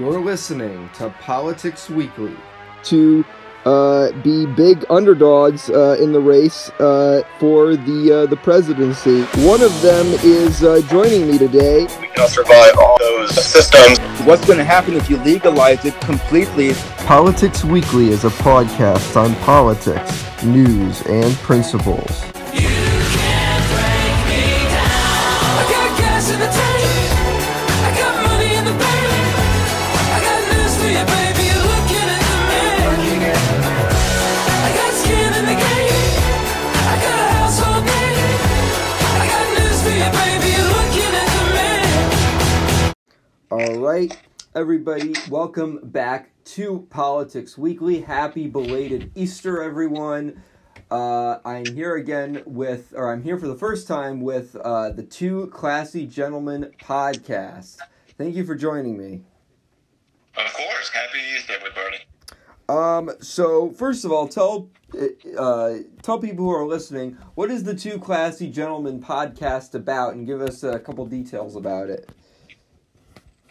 You're listening to Politics Weekly. to uh, be big underdogs uh, in the race uh, for the uh, the presidency. One of them is uh, joining me today. we cannot survive all those systems. What's going to happen if you legalize it completely? Politics Weekly is a podcast on politics, news, and principles. Everybody, welcome back to Politics Weekly. Happy belated Easter, everyone. Uh, I'm here again with, or I'm here for the first time with uh, the Two Classy Gentlemen podcast. Thank you for joining me. Of course. Happy Easter, everybody. Um, so first of all, tell uh, tell people who are listening what is the Two Classy Gentlemen podcast about, and give us a couple details about it.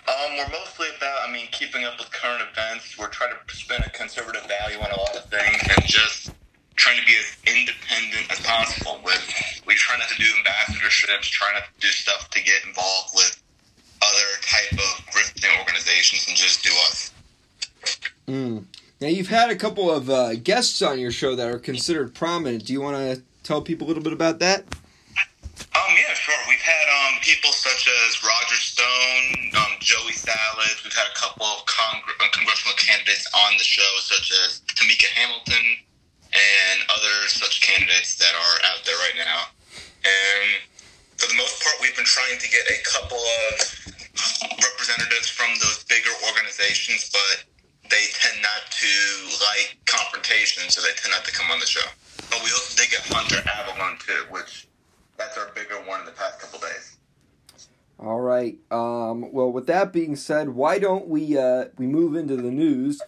Um, we're mostly I mean, keeping up with current events. We're trying to spin a conservative value on a lot of things and just trying to be as independent as possible. With we try not to do ambassadorships, try not to do stuff to get involved with other type of grifting organizations, and just do us. Mm. Now you've had a couple of uh, guests on your show that are considered prominent. Do you want to tell people a little bit about that? Um people such as Roger Stone, um, Joey Salads. We've had a couple of uh, congressional candidates on the show, such as Tamika Hamilton and other such candidates that are out there right now. And for the most part, we've been trying to get a couple of representatives from those bigger organizations, but they tend not to like confrontation, so they tend not to come on the show. But we also did get Hunter Avallone too, which that's our bigger one in the past couple days. All right. Um, well, with that being said, why don't we uh, we move into the news?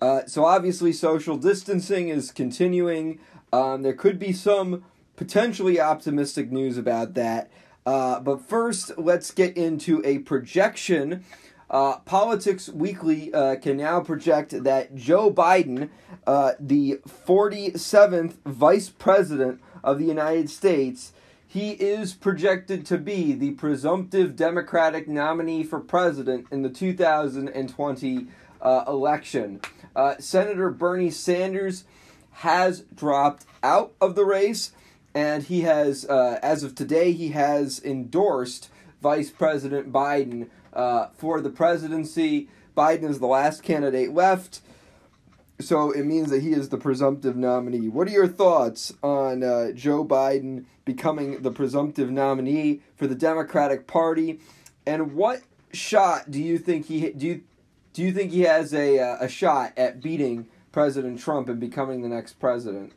Uh, so obviously, social distancing is continuing. Um, there could be some potentially optimistic news about that. Uh, but first, let's get into a projection. Uh, Politics Weekly uh, can now project that Joe Biden, uh, the 47th Vice President of the United States, he is projected to be the presumptive Democratic nominee for president in the 2020 uh, election. Uh, Senator Bernie Sanders has dropped out of the race, and he has, uh, as of today, he has endorsed Vice President Biden uh, for the presidency. Biden is the last candidate left, so it means that he is the presumptive nominee. What are your thoughts on uh, Joe Biden becoming the presumptive nominee for the Democratic Party, and what shot do you think he do you do you think he has a uh, a shot at beating President Trump and becoming the next president?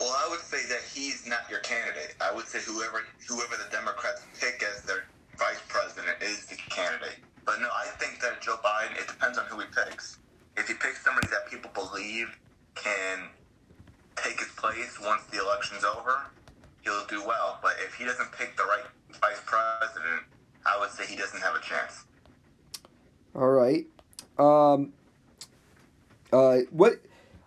Well, I would say that he's not your candidate. I would say whoever whoever the Democrats pick as their vice president is the candidate. But no, I think that Joe Biden. It depends on who he picks. If he picks somebody that people believe can take his place once the election's over, he'll do well. But if he doesn't pick the right vice president, I would say he doesn't have a chance. All right. Um, uh, what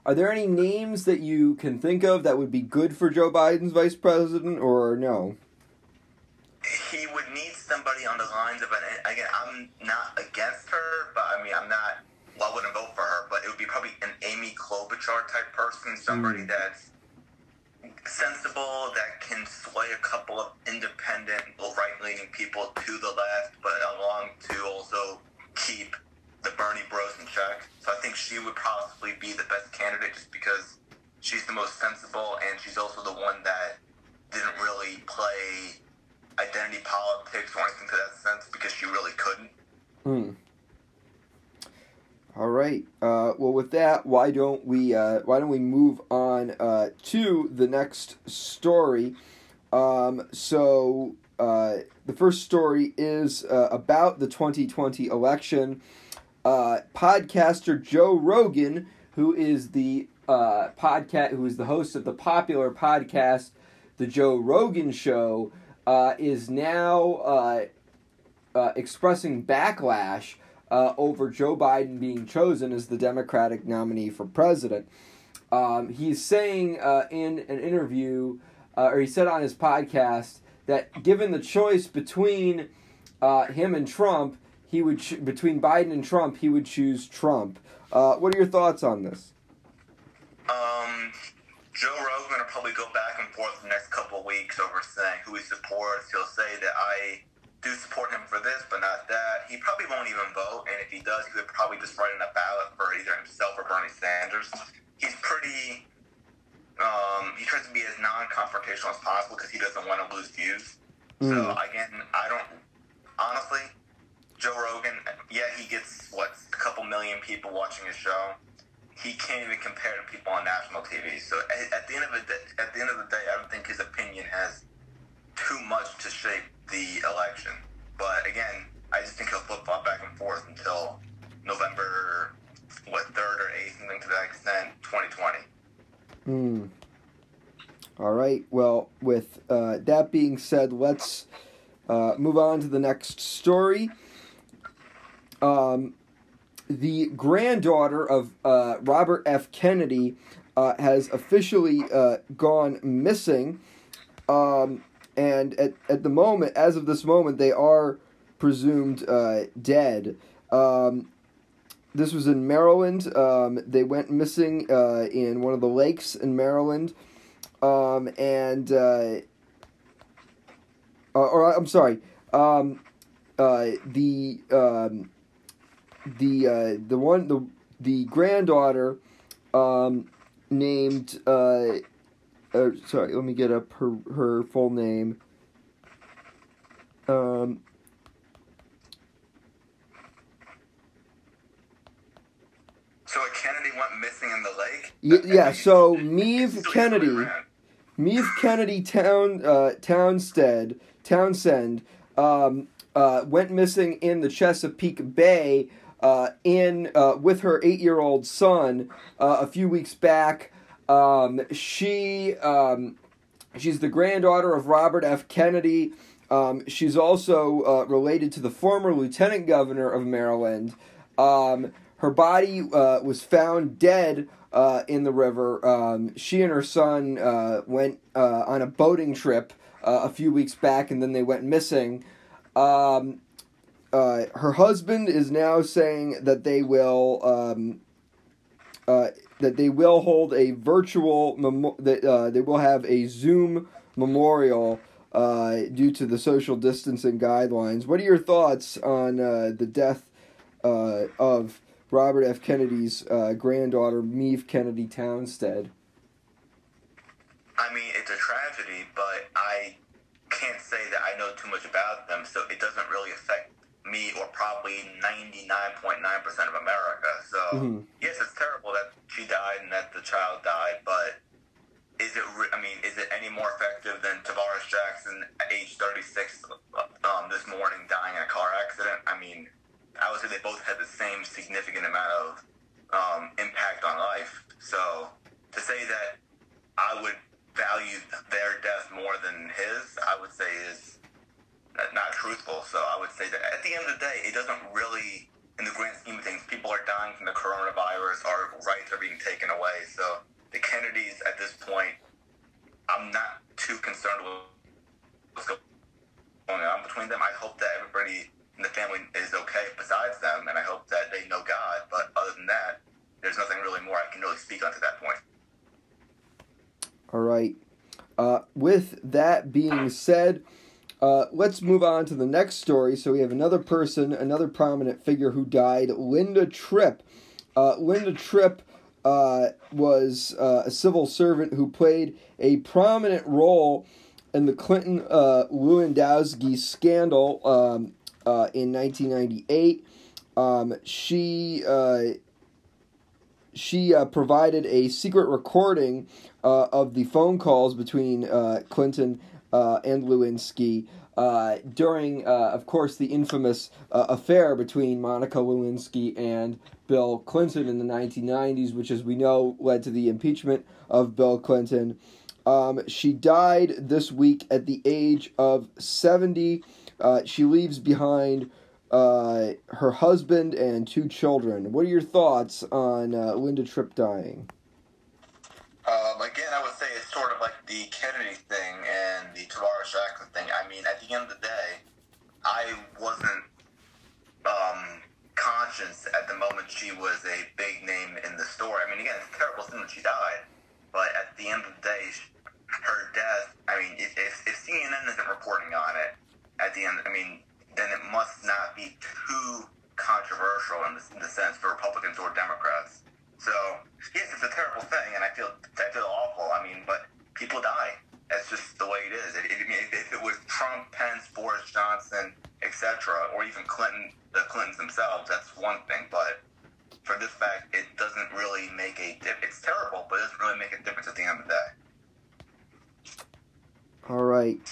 are there any names that you can think of that would be good for Joe Biden's vice president, or no? he would need somebody on the lines of an. Again, I'm not against her, but I mean, I'm not. Well, I wouldn't vote for her, but it would be probably an Amy Klobuchar type person, somebody Mm. that's sensible, that can sway a couple of independent, right-leaning people to the left, but along to also keep the Bernie Bros in check. So I think she would possibly be the best candidate, just because she's the most sensible, and she's also the one that didn't really play identity politics or anything to that sense because she really couldn't. Hmm. All right. Uh, well, with that, why don't we uh, why don't we move on uh, to the next story? Um, so uh, the first story is uh, about the 2020 election. Uh, podcaster Joe Rogan, who is the podcast, who is the host of the popular podcast, The Joe Rogan Show, is now expressing backlash uh, over Joe Biden being chosen as the Democratic nominee for president. Um, he's saying uh, in an interview, uh, or he said on his podcast, that given the choice between uh, him and Trump, he would between Biden and Trump, he would choose Trump. Uh, what are your thoughts on this? Um, Joe Rogan will probably go back and forth the next couple of weeks over saying who he supports. He'll say that I probably won't even vote, and if he does, he would probably just write in a ballot for either himself or Bernie Sanders. He's pretty. Um, he tries to be as non-confrontational as possible because he doesn't want to lose views. So Mm. again, I don't honestly. Joe Rogan, yeah, he gets what a couple million people watching his show. He can't even compare to people on national TV. So at, at the end of the day, at the end of the day, I don't think his opinion has too much to shape the election. But again, I just think he'll flip flop back and forth until November, what third or eighth, something to that extent, 2020. Hmm. All With uh, that being said, let's uh, move on to the next story. Um, the granddaughter of uh, Robert F. Kennedy uh, has officially uh, gone missing. Um, and at, at the moment, as of this moment, they are presumed uh, dead. Um, this was in Maryland. Um, they went missing in one of the lakes in Maryland. Um, and, uh, uh, or I'm sorry, um, uh, the, um, the, uh, the one, the, the granddaughter, um, named, uh, uh, sorry, let me get up her, her full name. Um, So a Kennedy went missing in the lake. Yeah, so Still Kennedy, Maeve Kennedy Town uh, Townstead Townsend um, uh, went missing in the Chesapeake Bay uh, in uh, with her eight year old son uh, a few weeks back. Um, she um, she's the granddaughter of Robert F. Kennedy. Um, she's also uh, related to the former lieutenant governor of Maryland. Um, her body was found dead uh, in the river. Um, she and her son uh, went uh, on a boating trip uh, a few weeks back, and then they went missing. Um, uh, her husband is now saying that they will um, uh, that they will hold a virtual memo- that they will have a Zoom memorial due to the social distancing guidelines. What are your thoughts on the death of Robert F. Kennedy's uh, granddaughter, Maeve Kennedy Townstead? I mean, it's a tragedy, but I can't say that I know too much about them, so it doesn't really affect me or probably 99.9% of America. So, Mhm. yes, it's terrible that she died and that the child died, but is it, re- I mean, is it any more effective than Tavares Jackson at age 36 um, this morning dying in a car accident? I mean, I would say they both had the same significant amount of um, impact on life. So, to say that I would value their death more than his, I would say is not- truthful. So I would say that at the end of the day, it doesn't really, in the grand scheme of things, people are dying from the coronavirus, our rights are being taken away. So the Kennedys at this point, I'm not too concerned with what's going on between them. I hope that everybody in the family is okay besides them, and I hope that they know God. But other than that, there's nothing really more I can really speak on to that point. All right. Uh, with that being said, uh, let's move on to the next story. So we have another person, another prominent figure who died, Linda Tripp. Uh, Linda Tripp uh, was uh, a civil servant who played a prominent role in the Clinton uh, Lewandowski scandal um, uh, in 1998. Um, she uh, she uh, provided a secret recording of the phone calls between Clinton and Lewinsky during, of course, the infamous affair between Monica Lewinsky and Bill Clinton in the 1990s, which, as we know, led to the impeachment of Bill Clinton. Um, she died this week at the age of 70. Uh, she leaves behind uh, her husband and two children. What are your thoughts on uh, Linda Tripp dying? Um, again, I would say it's sort of like the Kennedy thing and the Tavares Jackson thing. I mean, at the end of the day, I wasn't um, conscious at the moment she was a big name in the story. I mean, again, it's a terrible thing that she died, but at the end of the day, her death. I mean, if, if, if CNN isn't reporting on it, at the end, I mean, then it must not be too controversial in the, in the sense for Republicans or Democrats. So yes, it's a terrible thing, and I feel I feel awful. I mean, but people die. That's just the way it is. It, it, if it was Trump, Pence, Boris Johnson, etc., or even Clinton, the Clintons themselves, that's one thing. But for this fact, it doesn't really make a dip. It's terrible, but it doesn't really make a difference at the end of the day. All right.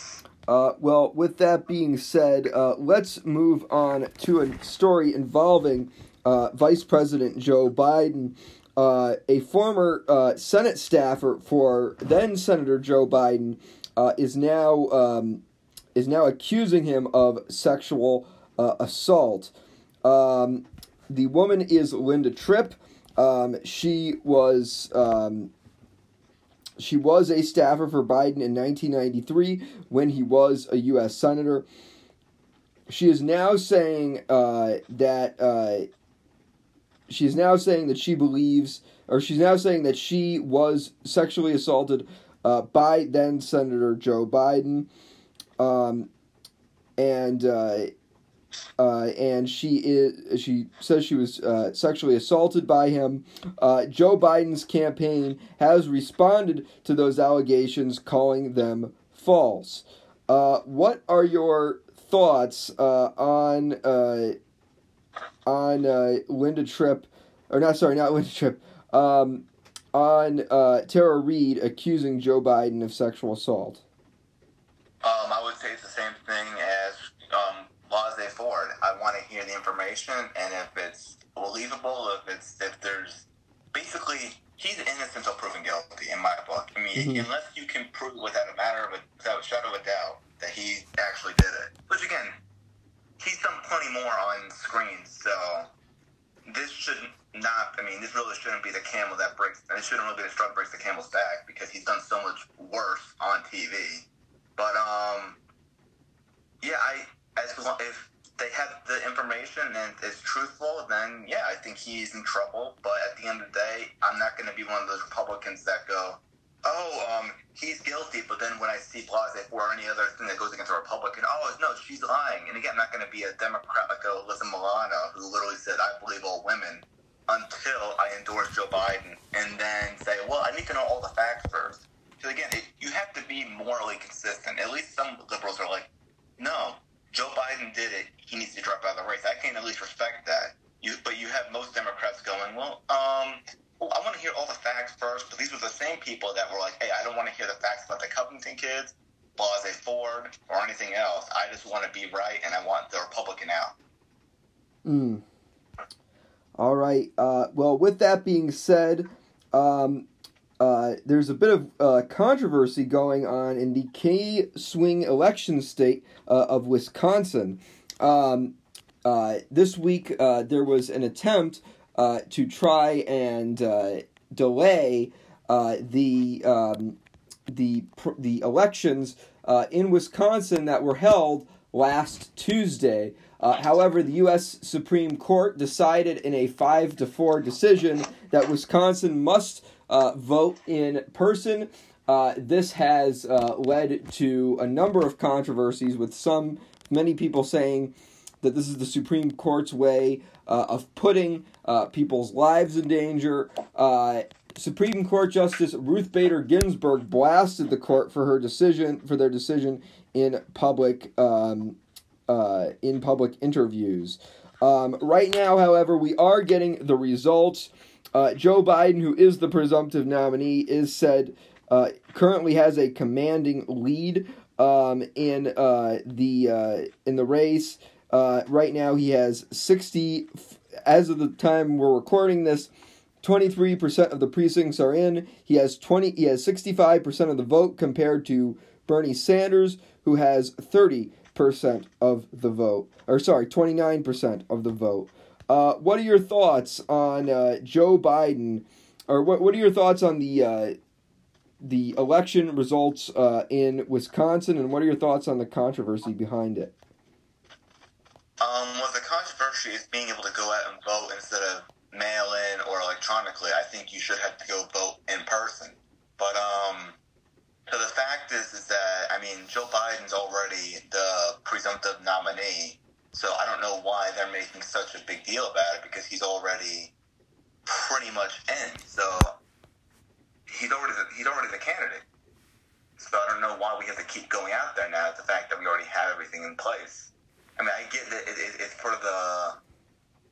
Uh, well, with that being said, uh, let's move on to a story involving uh, Vice President Joe Biden. Uh, a former uh, Senate staffer for then Senator Joe Biden uh, is now um, is now accusing him of sexual assault. Um, the woman is Linda Tripp. Um, she was um, she was a staffer for Biden in 1993 when he was a U.S. senator. She is now saying uh, that uh, she is now saying that she believes, or she's now saying that she was sexually assaulted uh, by then Senator Joe Biden, um, and uh, and she is she says she was uh, sexually assaulted by him. Uh, Joe Biden's campaign has responded to those allegations, calling them false. Uh, what are your thoughts uh, on uh, on Linda Tripp, or not? Sorry, not Linda Tripp. Um, on Tara Reade accusing Joe Biden of sexual assault. Um, I would say it's the same thing as um, Blasey Ford. I want to hear the information, and if it's believable, if it's if there's basically he's innocent until proven guilty in my book. I mean, Mhm. unless you can prove without a matter of a, without a shadow of a doubt that he actually did it. Which again, he's done plenty more on screen, so this shouldn't not. I mean, this really shouldn't be the camel that breaks. And it shouldn't really be the straw that breaks the camel's back because he's done so much worse on TV. But um, yeah, I as long if they have the information and it's truthful, then yeah, I think he's in trouble. But at the end of the day, I'm not going to be one of those Republicans that go, "Oh, um, he's guilty." But then when I see Blasey or any other thing that goes against a Republican, oh no, she's lying. And again, I'm not going to be a Democrat like Alyssa Milano, who literally said, "I believe all women." Until I endorse Joe Biden, and then say, "Well, I need to know all the facts first. Because again, it, you have to be morally consistent. At least some liberals are like, "No, Joe Biden did it. He needs to drop out of the race. I can at least respect that. You, but you have most Democrats going, well, um, well, I want to hear all the facts first. But these were the same people that were like, hey, I don't want to hear the facts about the Covington kids, Blasey Ford, or anything else. I just want to be right, and I want the Republican out. Mm. All right. Uh, well, with that being said, um, uh, there's a bit of uh, controversy going on in the key swing election state uh, of Wisconsin. Um, uh, this week, uh, there was an attempt uh, to try and uh, delay uh, the um, the the elections in Wisconsin that were held last Tuesday. Uh, however, the U.S. Supreme Court decided in a five to four decision that Wisconsin must uh, vote in person. Uh, this has uh, led to a number of controversies, with some many people saying that this is the Supreme Court's way uh, of putting uh, people's lives in danger. Uh, Supreme Court Justice Ruth Bader Ginsburg blasted the court for her decision for their decision in public um, in public interviews. Um, right now, however, we are getting the results. Joe Biden, who is the presumptive nominee, is said uh, currently has a commanding lead um, in uh, the uh, in the race. Uh, right now, he has sixty. As of the time we're recording this, twenty three percent of the precincts are in. He has twenty. He has sixty five percent of the vote compared to Bernie Sanders, who has thirty percent of the vote, or sorry, twenty nine percent of the vote. Uh, what are your thoughts on uh, Joe Biden, or what what are your thoughts on the uh, the election results uh, in Wisconsin, and what are your thoughts on the controversy behind it? Um, well, the controversy is being able to go out and vote instead of mail in or electronically. I think you should have to go vote in person. But um, so the fact is, is that I mean, Joe Biden's already the presumptive nominee, so I don't know why they're making such a big deal about it because he's already pretty much in. So he's already the, he's already the candidate. So I don't know why we have to keep going out there now. The fact that we already have everything in place. I mean, I get that it, it, it's for the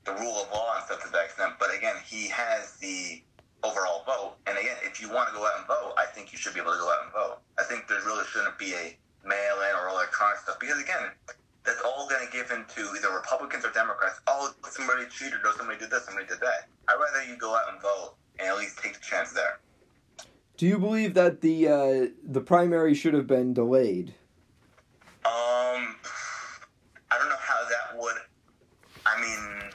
the rule of law and stuff to that extent, but again, he has the overall vote. And again, if you want to go out and vote, I think you should be able to go out and vote. I think there really shouldn't be a mail-in or electronic stuff because again, that's all going to give into either Republicans or Democrats. Oh, somebody cheated or somebody did this, somebody did that. I'd rather you go out and vote and at least take the chance there. Do you believe that the uh, the primary should have been delayed? Um, I don't know how that would. I mean,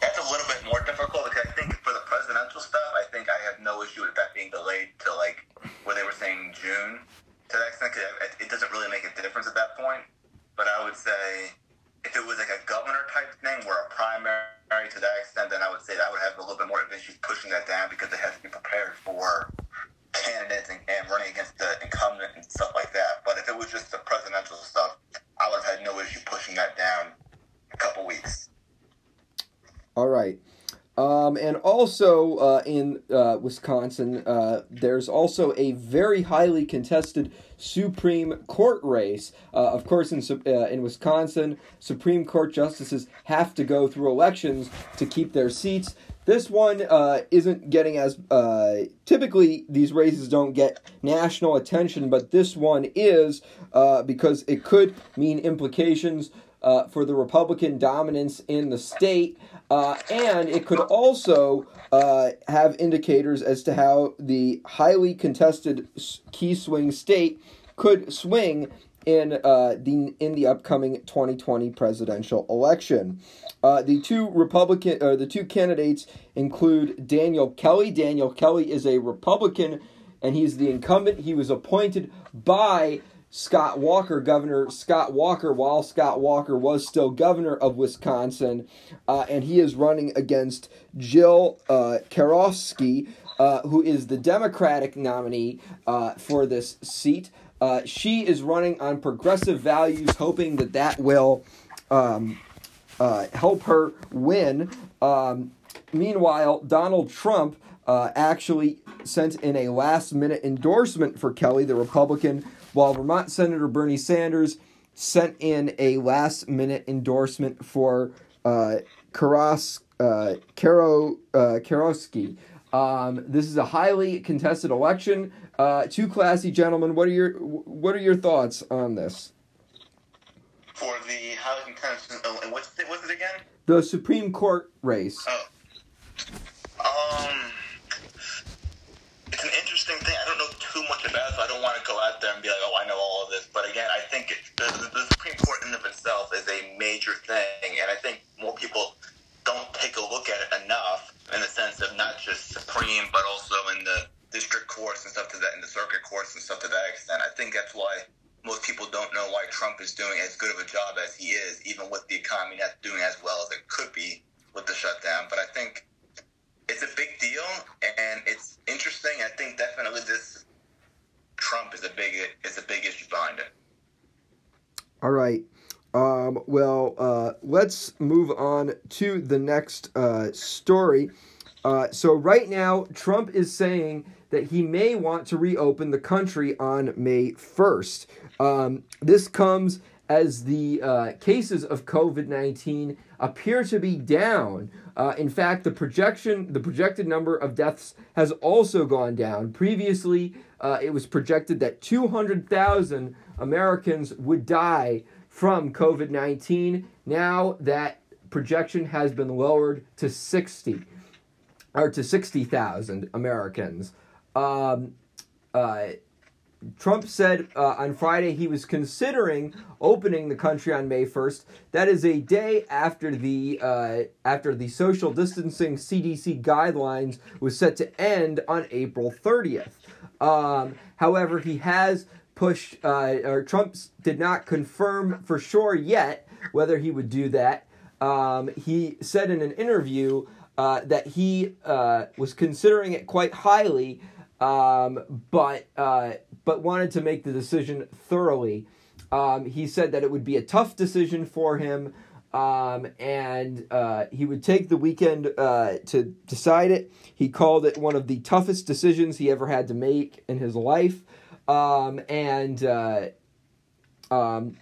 that's a little bit more difficult because I think for the presidential stuff, I think I have no issue with that being delayed to like also uh, in uh, Wisconsin, uh, there's also a very highly contested Supreme Court race. Uh, of course, in uh, in Wisconsin, Supreme Court justices have to go through elections to keep their seats. This one uh, isn't getting as typically these races don't get national attention, but this one is because it could mean implications uh, for the Republican dominance in the state, uh, and it could also uh, have indicators as to how the highly contested key swing state could swing in uh, the in the upcoming 2020 presidential election. Uh, the two Republican or the two candidates include Daniel Kelly. Daniel Kelly is a Republican, and he's the incumbent. He was appointed by Scott Walker, Governor Scott Walker, while Scott Walker was still governor of Wisconsin, uh, and he is running against Jill uh, Karofsky, uh, who is the Democratic nominee uh, for this seat. Uh, she is running on progressive values, hoping that that will um, uh, help her win. Um, meanwhile, Donald Trump uh, actually sent in a last minute endorsement for Kelly, the Republican, while Vermont Senator Bernie Sanders sent in a last minute endorsement for uh, Karos, uh, Karo, uh. Um, this is a highly contested election. Uh, two classy gentlemen. What are your What are your thoughts on this? For the housing tenants, oh, and what's it, what's it again? The Supreme Court race. Oh. Um, it's an interesting thing. I don't know too much about it, so I don't want to there and be like, oh, I know all of this. But again, I think it, the, the, Supreme Court in of itself is a major thing, and I think more people don't take a look at it enough in the sense of not just Supreme, but also in the district courts and stuff to that, in the circuit courts and stuff to that extent. I think that's why most people don't know why Trump is doing as good of a job as he is, even with the economy not doing as well as it could be with the shutdown. But I think it's a big deal and it's interesting. I think definitely this a big is a big it. All right. Um, well, uh, let's move on to the next uh, story. Uh, so, right now, Trump is saying that he may want to reopen the country on May 1st. Um, this comes as the uh, cases of COVID 19 appear to be down. Uh, in fact, the projection, the projected number of deaths has also gone down. Previously, uh, it was projected that 200,000 Americans would die from COVID 19. Now that projection has been lowered to 60 or to 60,000 Americans. Um, uh, Trump said uh, on Friday he was considering opening the country on May 1st. That is a day after the uh, after the social distancing CDC guidelines was set to end on April 30th. Um, however, he has pushed, uh, or Trump did not confirm for sure yet whether he would do that. Um, he said in an interview uh, that he uh, was considering it quite highly, um, but uh, but wanted to make the decision thoroughly. Um, he said that it would be a tough decision for him, um, and uh, he would take the weekend uh, to decide it. He called it one of the toughest decisions he ever had to make in his life, um, and. Uh, um,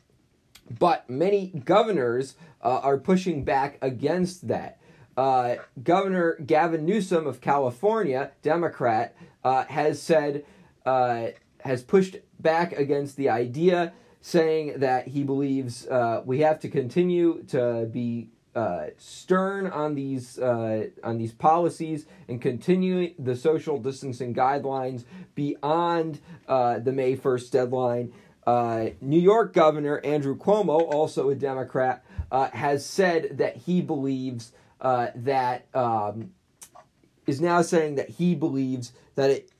but many governors uh, are pushing back against that. Uh, Governor Gavin Newsom of California, Democrat, uh, has said has pushed back against the idea, saying that he believes uh, we have to continue to be uh, stern on these uh, on these policies and continue the social distancing guidelines beyond uh, the May first deadline. Uh, New York Governor Andrew Cuomo, also a Democrat, uh, has said that he believes that um, is now saying that he believes that it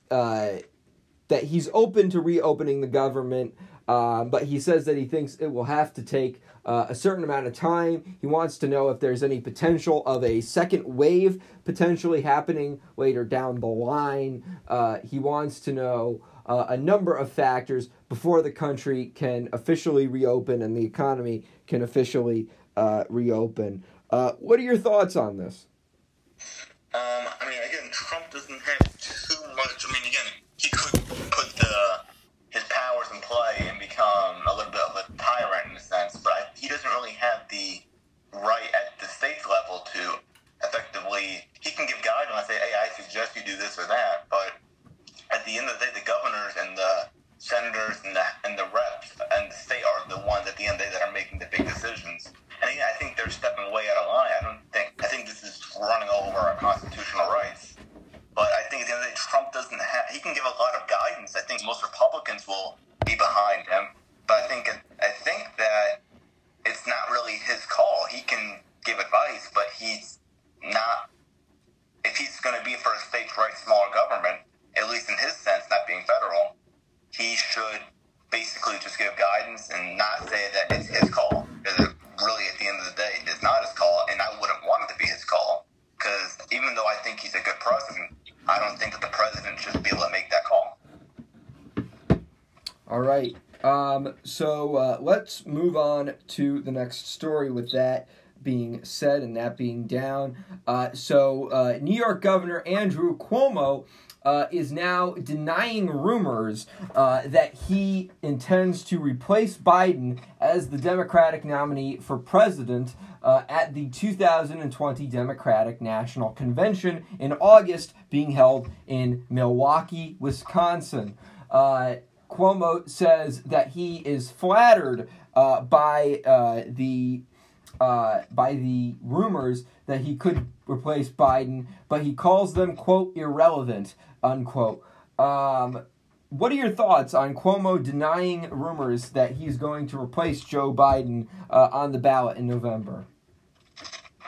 that he's open to reopening the government, um, but he says that he thinks it will have to take uh, a certain amount of time. He wants to know if there's any potential of a second wave potentially happening later down the line. Uh, he wants to know uh, a number of factors before the country can officially reopen and the economy can officially uh, reopen. Uh, what are your thoughts on this? Um, I mean, again, Trump doesn't have too much. I mean, again, he could put the in play and become a little bit of a tyrant in a sense, but I, he doesn't really have the right at the states level to effectively. He can give guidelines, say, "Hey, I suggest you do this or that," but at the end of the day, the governors and the senators and the to the next story with that being said and that being down. Uh, so, uh, New York Governor Andrew Cuomo uh, is now denying rumors uh, that he intends to replace Biden as the Democratic nominee for president uh, at the 2020 Democratic National Convention in August, being held in Milwaukee, Wisconsin. Uh, Cuomo says that he is flattered uh, by uh, the uh, by the rumors that he could replace Biden, but he calls them quote irrelevant unquote. Um, what are your thoughts on Cuomo denying rumors that he's going to replace Joe Biden uh, on the ballot in November?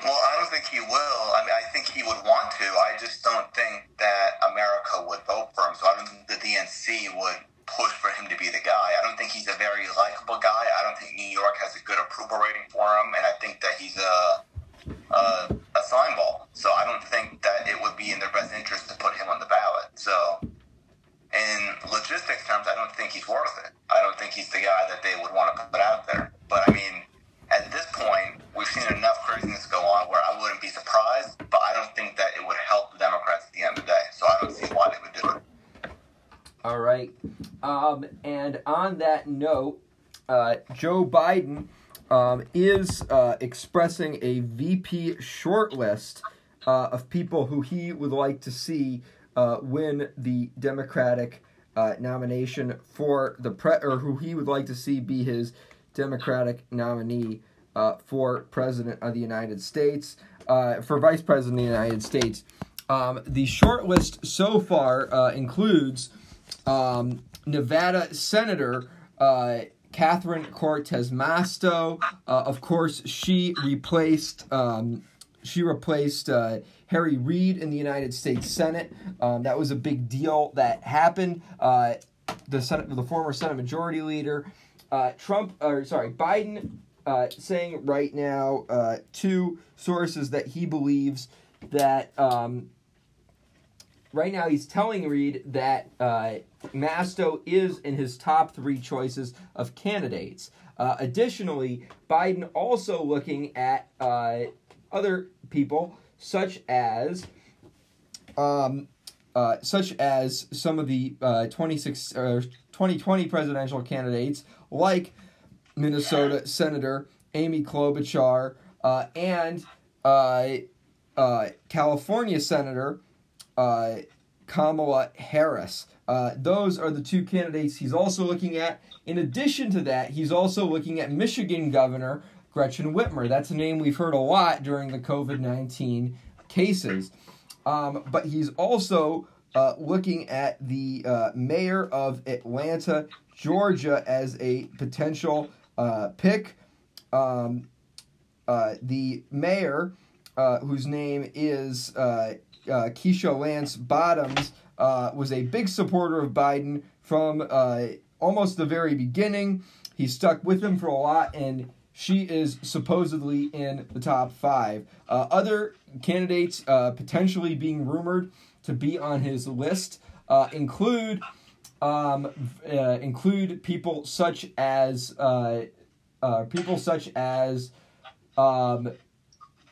Well, I don't think he will. I mean, I think he would want to. I just don't think that America would vote for him. So I don't think the DNC would push for him to be the guy. I don't think he's a very likable guy. I don't think New York has a good approval rating for him, and I think that he's a a, a sign ball. So I don't think that it would be in their best interest to put him on the ballot. So in logistics terms, I don't think he's worth it. I don't think he's the guy that they would want to put out there. But I mean, at this point, we've seen enough craziness go on where I wouldn't be surprised, but I don't think that it would help the Democrats at the end of the day. So I don't see why they would do it. All right. Um, and on that note, uh, Joe Biden um, is uh, expressing a VP shortlist uh, of people who he would like to see uh, win the Democratic uh, nomination for the pre, or who he would like to see be his Democratic nominee uh, for President of the United States, for Vice President of the United States. Um, the shortlist so far includes um, Nevada Senator uh, Catherine Cortez Masto. Uh, of course, she replaced um, she replaced uh, Harry Reid in the United States Senate. Um, that was a big deal that happened. Uh, the Senate, the former Senate Majority Leader, uh, Trump, or sorry, Biden, uh, saying right now two sources that he believes that. Um, right now he's telling Reid that uh, Masto is in his top three choices of candidates. Uh, additionally, Biden also looking at uh, other people such as um, uh, such as some of the uh, 26 or 2020 presidential candidates like Minnesota Senator Amy Klobuchar uh, and California Senator uh, Kamala Harris. Uh, those are the two candidates he's also looking at. In addition to that, he's also looking at Michigan Governor Gretchen Whitmer. That's a name we've heard a lot during the COVID 19 cases. Um, but he's also uh, looking at the uh, mayor of Atlanta, Georgia, as a potential uh, pick. Um, uh, the mayor, uh, whose name is uh, Keisha Lance Bottoms, uh, was a big supporter of Biden from uh, almost the very beginning. He stuck with him for a lot, and she is supposedly in the top five. Uh, other candidates uh, potentially being rumored to be on his list uh, include um, uh, include people such as people such as um,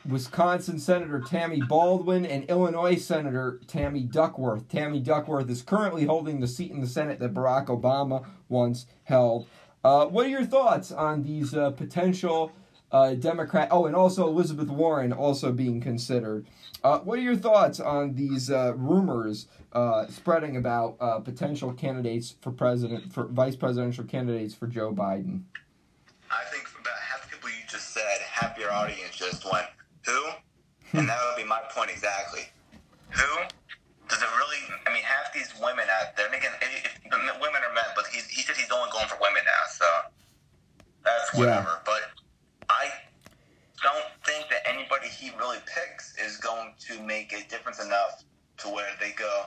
Wisconsin Senator Tammy Baldwin and Illinois Senator Tammy Duckworth. Tammy Duckworth is currently holding the seat in the Senate that Barack Obama once held. Uh, what are your thoughts on these uh, potential uh, Democrat? Oh, and also Elizabeth Warren also being considered. Uh, what are your thoughts on these uh, rumors uh, spreading about potential candidates for president, for vice presidential candidates for Joe Biden? I think about half the people you just said, half your audience just went, who? And hmm. that would be my point exactly. Who? Does it really? I mean, half these women out there. Again, if, if, women are men, but he's, he said he's only going for women now, so that's whatever. But I don't think that anybody he really picks is going to make a difference enough to where they go.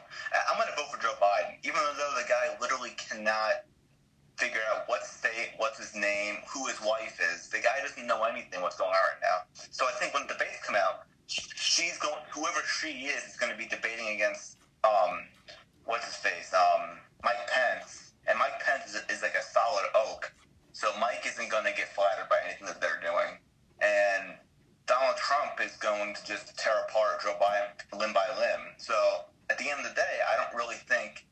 I'm going to vote for Joe Biden, even though the guy literally cannot figure out what state, what's his name, who his wife is. The guy doesn't know anything what's going on right now. So I think when the debates come out, she's going, whoever she is, is going to be debating against, um, what's his face, um, Mike Pence. And Mike Pence is, is like a solid oak. So Mike isn't going to get flattered by anything that they're doing. And Donald Trump is going to just tear apart Joe Biden limb by limb. So at the end of the day, I don't really think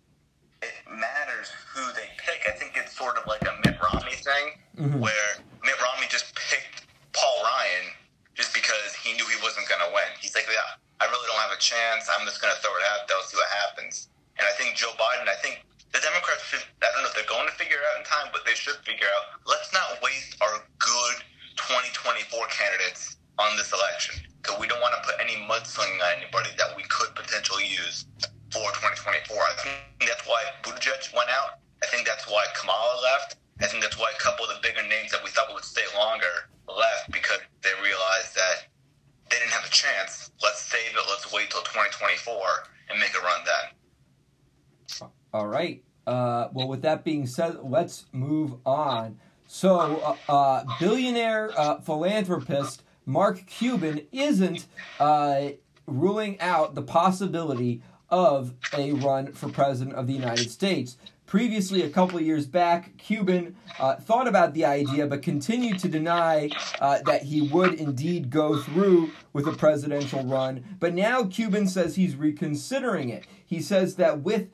it matters who they pick. I think it's sort of like a Mitt Romney thing, mm-hmm. where Mitt Romney just picked Paul Ryan just because he knew he wasn't going to win. He's like, yeah, I really don't have a chance. I'm just going to throw it out there, see what happens. And I think Joe Biden, I think the Democrats should, I don't know if they're going to figure it out in time, but they should figure out, let's not waste our good 2024 candidates on this election. Because we don't want to put any mudslinging on anybody that we could potentially use for 2024. I think that's why Buttigieg went out. I think that's why Kamala left. I think that's why a couple of the bigger names that we thought would stay longer left because they realized that they didn't have a chance. Let's save it. Let's wait till 2024 and make a run then. All right. Uh, well, with that being said, let's move on. So, uh, uh, billionaire uh, philanthropist Mark Cuban isn't uh, ruling out the possibility of a run for president of the United States. Previously, a couple years back, Cuban uh, thought about the idea but continued to deny uh, that he would indeed go through with a presidential run. But now Cuban says he's reconsidering it. He says that with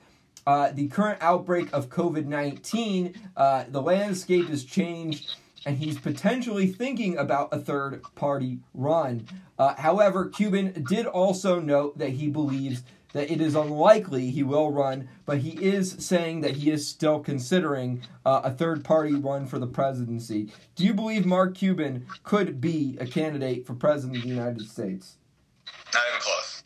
uh, the current outbreak of COVID 19, uh, the landscape has changed, and he's potentially thinking about a third party run. Uh, however, Cuban did also note that he believes that it is unlikely he will run, but he is saying that he is still considering uh, a third party run for the presidency. Do you believe Mark Cuban could be a candidate for president of the United States? Not even close.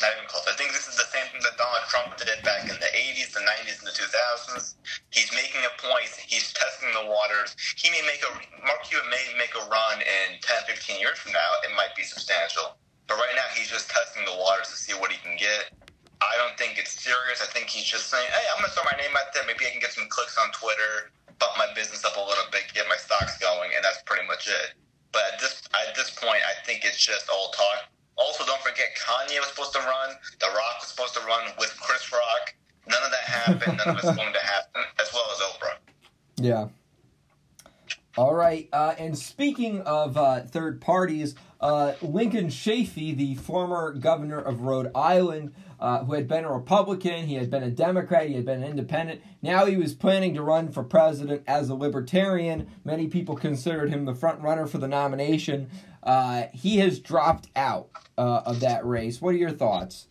Not even close. I think this is the same thing that Donald Trump did back in the 80s, the 90s, and the 2000s. He's making a point. He's testing the waters. He may make a Mark Cuban may make a run in 10, 15 years from now. It might be substantial, but right now he's just testing the waters to see what he can get. I don't think it's serious. I think he's just saying, "Hey, I'm gonna throw my name out there. Maybe I can get some clicks on Twitter, bump my business up a little bit, get my stocks going, and that's pretty much it." But at this at this point, I think it's just all talk. Also, don't forget Kanye was supposed to run. The Rock was supposed to run with Chris Rock. None of that happened. None of it's going to happen, as well as Oprah. Yeah. All right. Uh, and speaking of uh, third parties, uh, Lincoln Chafee, the former governor of Rhode Island, uh, who had been a Republican, he had been a Democrat, he had been an independent. Now he was planning to run for president as a libertarian. Many people considered him the front runner for the nomination. Uh, he has dropped out uh, of that race. What are your thoughts?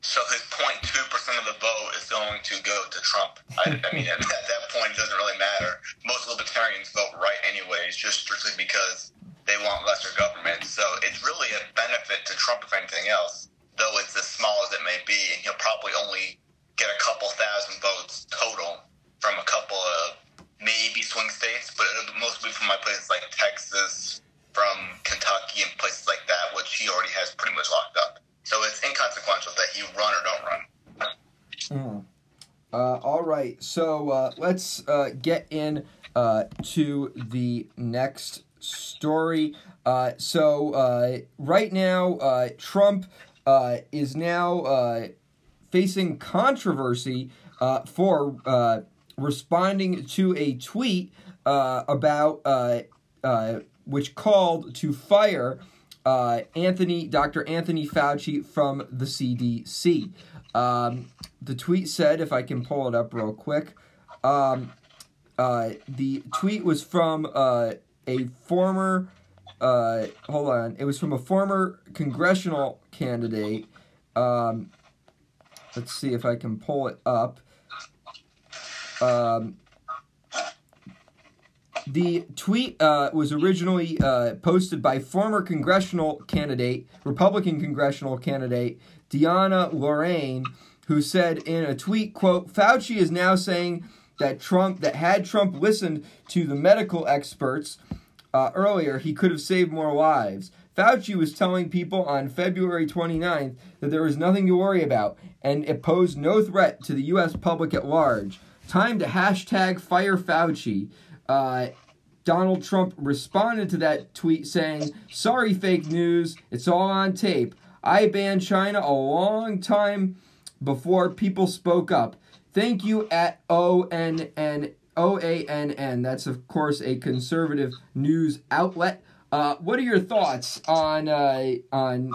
So his 0.2 percent of the vote is going to go to Trump. I, I mean, at, at that point, it doesn't really matter. Most libertarians vote right anyways, just strictly because they want lesser government. So it's really a benefit to Trump, if anything else. Though it's as small as it may be, and he'll probably only get a couple thousand votes total from a couple of maybe swing states, but it'll mostly from my places like Texas, from Kentucky, and places like that, which he already has pretty much locked up. So it's inconsequential that he run or don't run. Mm. Uh, all right, so uh, let's uh, get in uh, to the next story. Uh, so uh, right now, Trump uh, is now uh, facing controversy uh, for uh, responding to a tweet uh, about uh, which called to fire Anthony, Dr. Anthony Fauci from the CDC. Um, the tweet said, if I can pull it up real quick, um, the tweet was from a former, uh, hold on, it was from a former congressional candidate. Um, let's see if I can pull it up. Um, the tweet uh, was originally uh, posted by former congressional candidate, Republican congressional candidate DeAnna Lorraine, who said in a tweet, "quote Fauci is now saying that Trump that had Trump listened to the medical experts uh, earlier, he could have saved more lives." Fauci was telling people on February 29th that there was nothing to worry about and it posed no threat to the U.S. public at large. Time to hashtag fire Fauci. Uh, Donald Trump responded to that tweet saying, Sorry, fake news. It's all on tape. I banned China a long time before people spoke up. Thank you at O N N O A N N. That's, of course, a conservative news outlet. Uh, what are your thoughts on, uh, on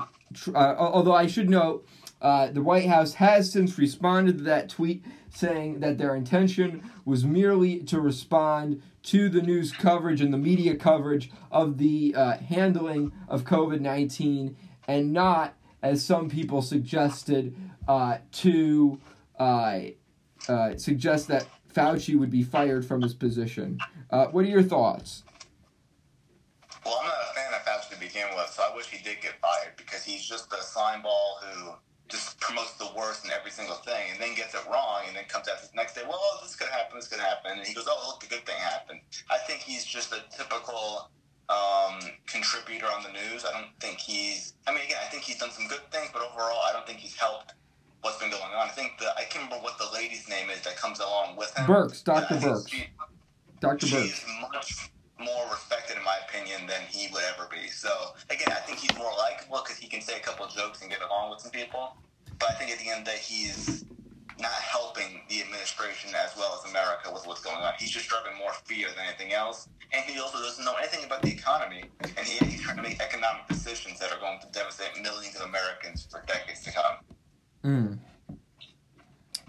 uh, although I should note, uh, the White House has since responded to that tweet saying that their intention was merely to respond to the news coverage and the media coverage of the uh, handling of COVID 19 and not, as some people suggested, uh, to suggest that Fauci would be fired from his position. Uh, what are your thoughts? Well, I'm not a fan of Fauci to begin with, so I wish he did get fired because he's just a slime ball who just promotes the worst in every single thing and then gets it wrong and then comes out the next day, well, this could happen, this could happen. And he goes, oh, look, a good thing happened. I think he's just a typical um, contributor on the news. I don't think he's, I mean, again, I think he's done some good things, but overall, I don't think he's helped what's been going on. I think the, I can't remember what the lady's name is that comes along with him. Birx, think Birx. she- Dr. She's Birx. much more respected, in my opinion, than he would ever be. So, again, I think he's more likable because he can say a couple jokes and get along with some people. But I think at the end of the day, he's not helping the administration as well as America with what's going on. He's just driving more fear than anything else. And he also doesn't know anything about the economy. And he, he's trying to make economic decisions that are going to devastate millions of Americans for decades to come. Mm.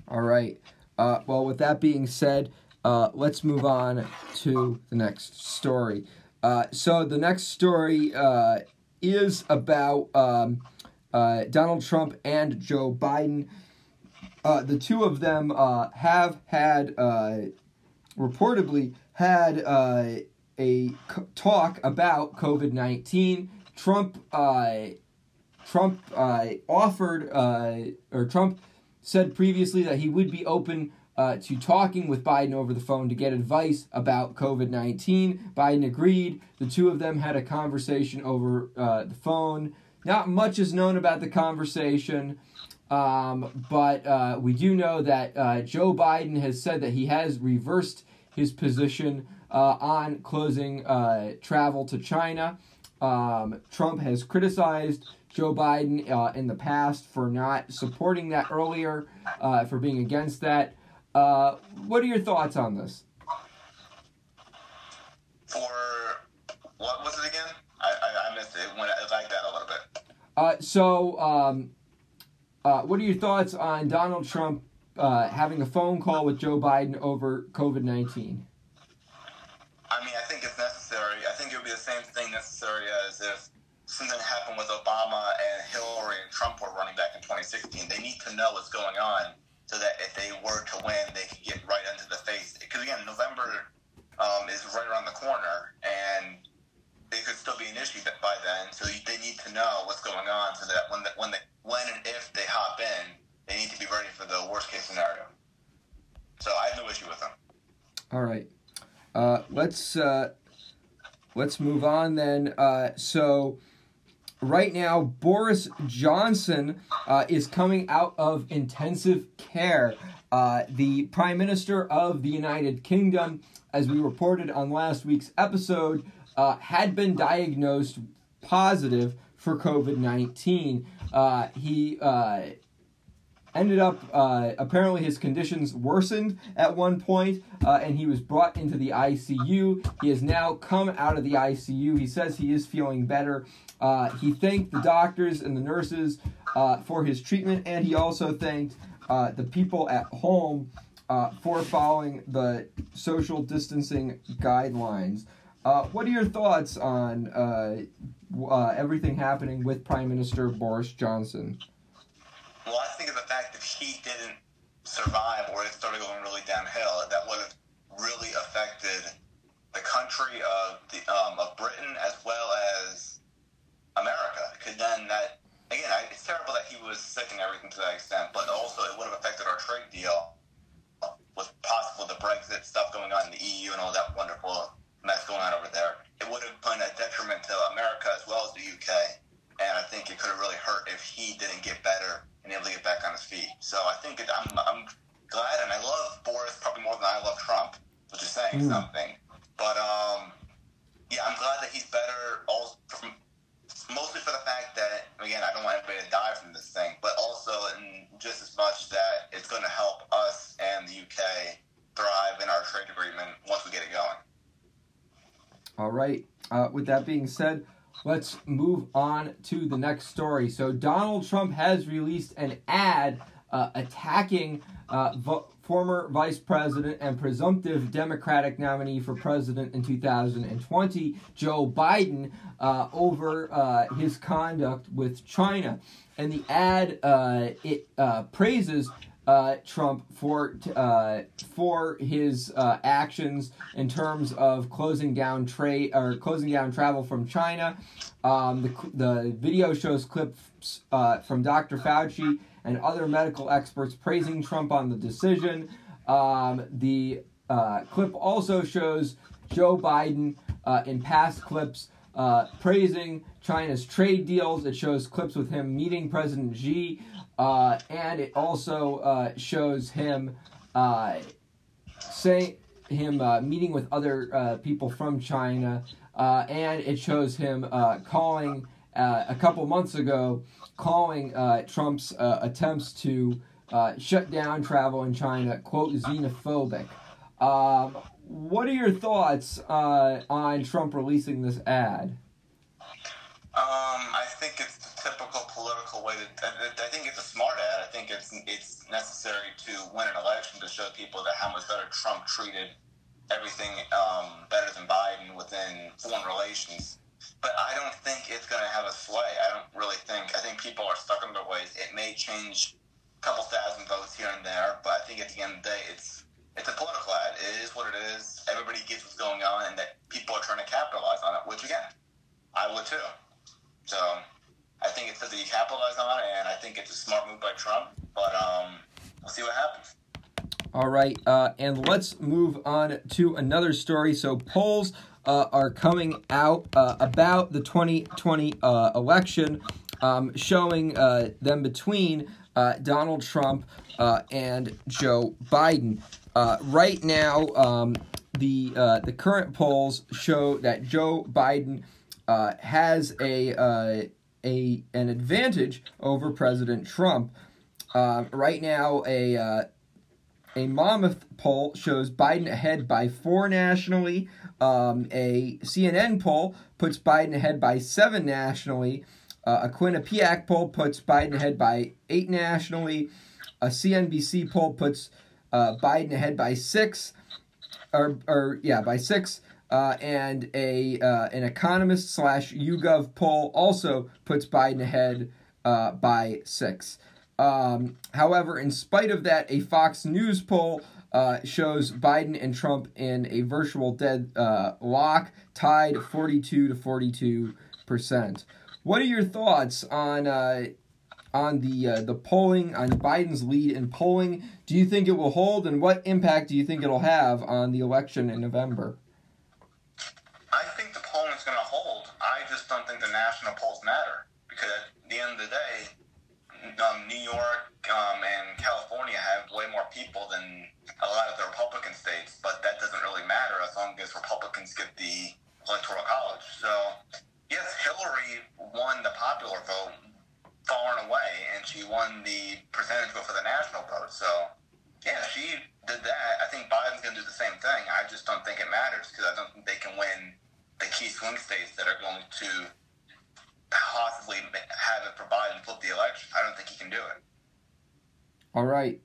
All right. Uh, well, with that being said, uh, let's move on to the next story. Uh, so the next story uh, is about um, uh, Donald Trump and Joe Biden. Uh, the two of them have had reportedly had a talk about COVID nineteen. Trump Trump uh, offered uh, or Trump said previously that he would be open uh, to talking with Biden over the phone to get advice about COVID 19. Biden agreed. The two of them had a conversation over uh, the phone. Not much is known about the conversation, um, but uh, we do know that uh, Joe Biden has said that he has reversed his position uh, on closing uh, travel to China. Um, Trump has criticized Joe Biden uh, in the past for not supporting that earlier, uh, for being against that. Uh, what are your thoughts on this? For what was it again? I, I, I missed it. It went I like that a little bit. Uh, so, um, uh, what are your thoughts on Donald Trump uh, having a phone call with Joe Biden over COVID 19? 2016. They need to know what's going on so that if they were to win, they could get right into the face. Because again, November um, is right around the corner, and it could still be an issue by then. So they need to know what's going on so that when the, when the, when and if they hop in, they need to be ready for the worst case scenario. So I have no issue with them. All right. Uh, let's uh, let's move on then. Uh, so right now, Boris Johnson uh, is coming out of intensive care. Uh, the Prime Minister of the United Kingdom, as we reported on last week's episode, uh, had been diagnosed positive for COVID nineteen. Uh, he uh, ended up uh, apparently his conditions worsened at one point, uh, and he was brought into the ICU. He has now come out of the ICU. He says he is feeling better. Uh, he thanked the doctors and the nurses uh, for his treatment, and he also thanked uh, the people at home uh, for following the social distancing guidelines. Uh, what are your thoughts on uh, everything happening with Prime Minister Boris Johnson? Well, I think of the fact that he didn't survive or it started going really downhill, that would have really affected the country of the um, of Britain as well as America. Because then that again, I, it's terrible that he was sick and everything to that extent, but also it would have affected our trade deal with possible the Brexit stuff going on in the EU and all that wonderful mess going on over there. It would have been a detriment to America as well as the UK. And I think it could have really hurt if he didn't get better and able to get back on his feet. So I think it, I'm, I'm glad, and I love Boris probably more than I love Trump, which is saying Mm. something. But um, yeah, I'm glad that he's better. Also, from, mostly for the fact that again, I don't want anybody to die from this thing, but also in just as much that it's going to help us and the UK thrive in our trade agreement once we get it going. All right. Uh, with that being said, let's move on to the next story. So, Donald Trump has released an ad uh, attacking uh, vo- former vice president and presumptive Democratic nominee for president in 2020, Joe Biden, uh, over uh, his conduct with China. And the ad uh, it uh, praises uh, Trump for uh, for his actions in terms of closing down trade or closing down travel from China. Um, the the video shows clips from Dr. Fauci and other medical experts praising Trump on the decision. Um, the uh, clip also shows Joe Biden uh, in past clips uh, praising China's trade deals. It shows clips with him meeting President Xi, uh, and it also uh, shows him uh, say him meeting with other people from China, and it shows him calling a couple months ago, calling uh, Trump's uh, attempts to uh, shut down travel in China quote xenophobic. Um, what are your thoughts uh, on Trump releasing this ad? Um, I think it's the typical political way to. I think it's a smart ad. I think it's it's necessary to win an election to show people that how much better Trump treated everything um, better than Biden within foreign relations. But I don't think it's going to have a sway. I don't really think. I think people are stuck in their ways. It may change a couple thousand votes here and there, but I think at the end of the day, it's it's a political ad. It is what it is. Everybody gets what's going on, and that people are trying to capitalize on it. Which again, I would too. So I think it's that he capitalized on and I think it's a smart move by Trump. But um, we'll see what happens. All right, uh, and let's move on to another story. So polls uh, are coming out uh, about the 2020 uh, election, um, showing uh, them between uh, Donald Trump uh, and Joe Biden. Right now, um, the the current polls show that Joe Biden has a a an advantage over President Trump. Um, right now, a a Monmouth poll shows Biden ahead by four nationally. Um, a CNN poll puts Biden ahead by seven nationally. Uh, a Quinnipiac poll puts Biden ahead by eight nationally. A CNBC poll puts uh, Biden ahead by six, or or yeah, by six. Uh, and a uh, an economist slash YouGov poll also puts Biden ahead uh, by six. Um, however, in spite of that, a Fox News poll uh, shows Biden and Trump in a virtual dead uh, lock, tied 42 to 42 percent. What are your thoughts on uh, on the uh, the polling on Biden's lead in polling? Do you think it will hold, and what impact do you think it'll have on the election in November? I think the polling is going to hold. I just don't think the national polls matter because at the end of the day, um, New York um, and California have way more people than a lot of the Republican states, but that doesn't really matter as long as Republicans get the electoral college. So, yes, Hillary won the popular vote far and away, and she won the percentage vote for the national vote. So, yeah, she did that. I think Biden's going to do the same thing. I just don't think it matters because I don't think they can win the key swing states that are going to possibly have it for Biden flip the election. I don't think he can do it. All right.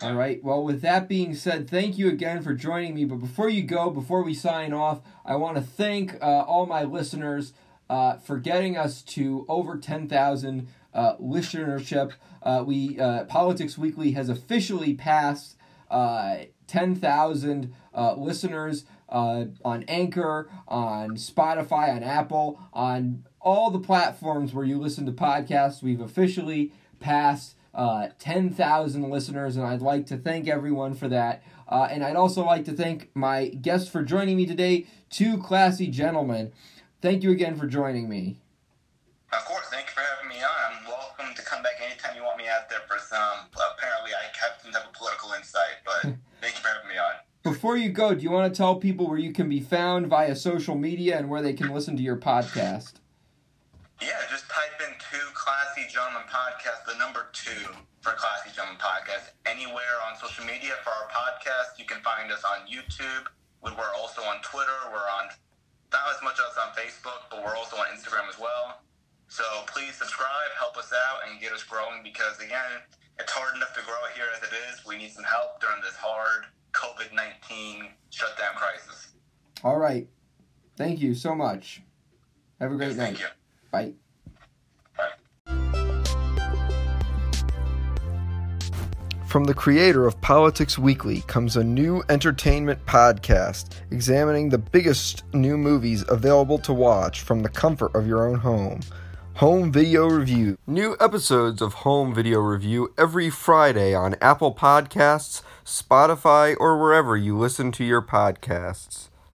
All right. Well, with that being said, thank you again for joining me. But before you go, before we sign off, I want to thank uh, all my listeners uh, for getting us to over 10,000 uh, listenership. Uh, we uh, Politics Weekly has officially passed uh, 10,000 uh, listeners uh, on Anchor, on Spotify, on Apple, on all the platforms where you listen to podcasts. We've officially passed uh, 10,000 listeners, and I'd like to thank everyone for that. Uh, and I'd also like to thank my guests for joining me today, two classy gentlemen. Thank you again for joining me. Of course, thank you for having me on. I'm welcome to come back anytime you want me out there for some. Apparently, I have some type of political insight, but thank you for having me on. Before you go, do you want to tell people where you can be found via social media and where they can listen to your podcast? Yeah, just type in two Classy Gentlemen Podcast, the number two for Classy Gentlemen Podcast. Anywhere on social media for our podcast, you can find us on YouTube. We- We're also on Twitter. We're on, not as much as on Facebook, but we're also on Instagram as well. So please subscribe, help us out, and get us growing because, again, it's hard enough to grow here as it is. We need some help during this hard COVID 19 shutdown crisis. All right. Thank you so much. Have a great Thank night. you. Bye. From the creator of Politics Weekly comes a new entertainment podcast examining the biggest new movies available to watch from the comfort of your own home. Home Video Review. New episodes of Home Video Review every Friday on Apple Podcasts, Spotify, or wherever you listen to your podcasts.